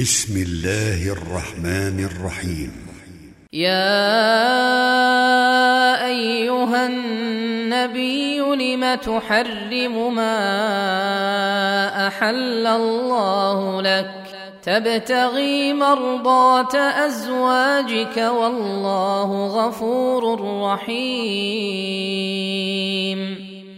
بسم الله الرحمن الرحيم. يا أيها النبي لم تحرم ما أحل الله لك؟ تبتغي مرضاه أزواجك والله غفور رحيم.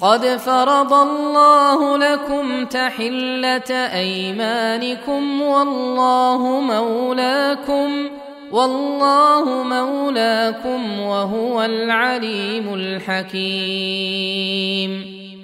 قد فرض الله لكم تحلة أيمانكم والله مولاكم والله مولاكم وهو العليم الحكيم.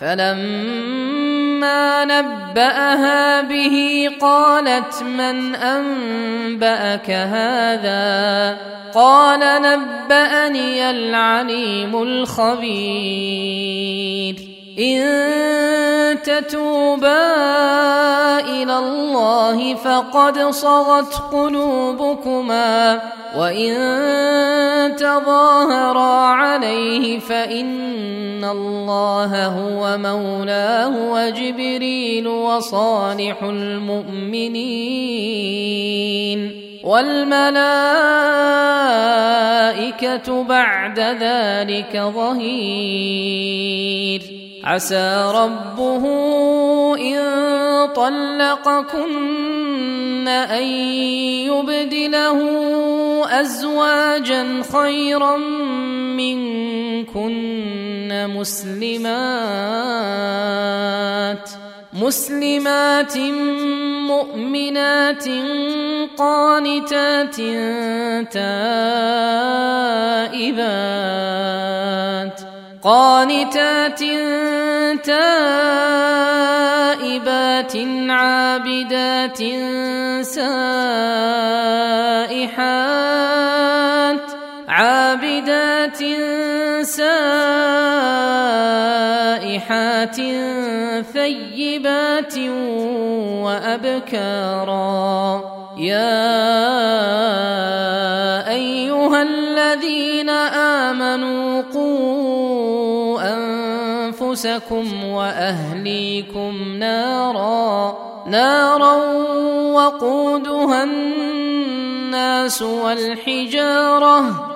فلما نبأها به قالت من أنبأك هذا؟ قال نبأني العليم الخبير. إن تتوبا إلى الله فقد صغت قلوبكما وإن تظاهرا عليه فإن الله هو مولاه وجبريل وصالح المؤمنين والملائكة بعد ذلك ظهير عسى ربه إن طلقكن أن يبدله أزواجا خيرا منكن مسلمات مسلمات مؤمنات قانتات تائبات قانتات تائبات عابدات سائحات سائحات ثيبات وابكارا يا ايها الذين امنوا قوا انفسكم واهليكم نارا نارا وقودها الناس والحجاره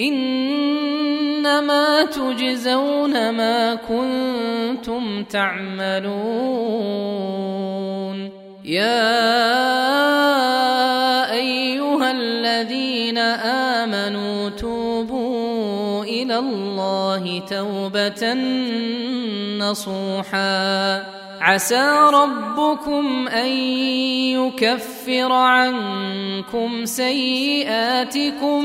إنما تجزون ما كنتم تعملون. يا أيها الذين آمنوا توبوا إلى الله توبة نصوحا. عسى ربكم أن يكفر عنكم سيئاتكم.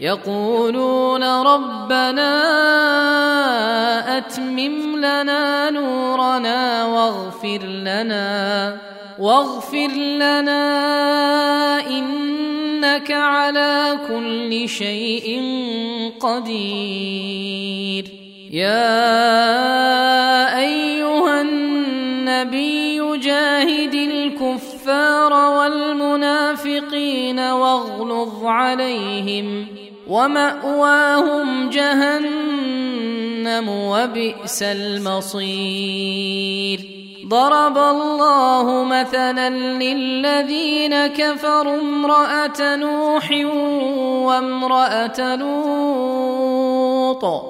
يقولون ربنا أتمم لنا نورنا واغفر لنا واغفر لنا إنك على كل شيء قدير. يا أيها النبي جاهد الكفار والمنافقين واغلظ عليهم. ومأواهم جهنم وبئس المصير. ضرب الله مثلا للذين كفروا امرأة نوح وامرأة لوط.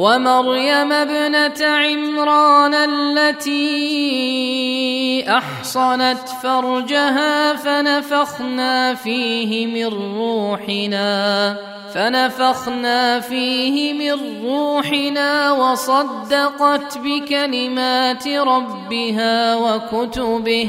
ومريم ابنة عمران التي أحصنت فرجها فنفخنا فيه من روحنا فنفخنا فيه من روحنا وصدقت بكلمات ربها وكتبه.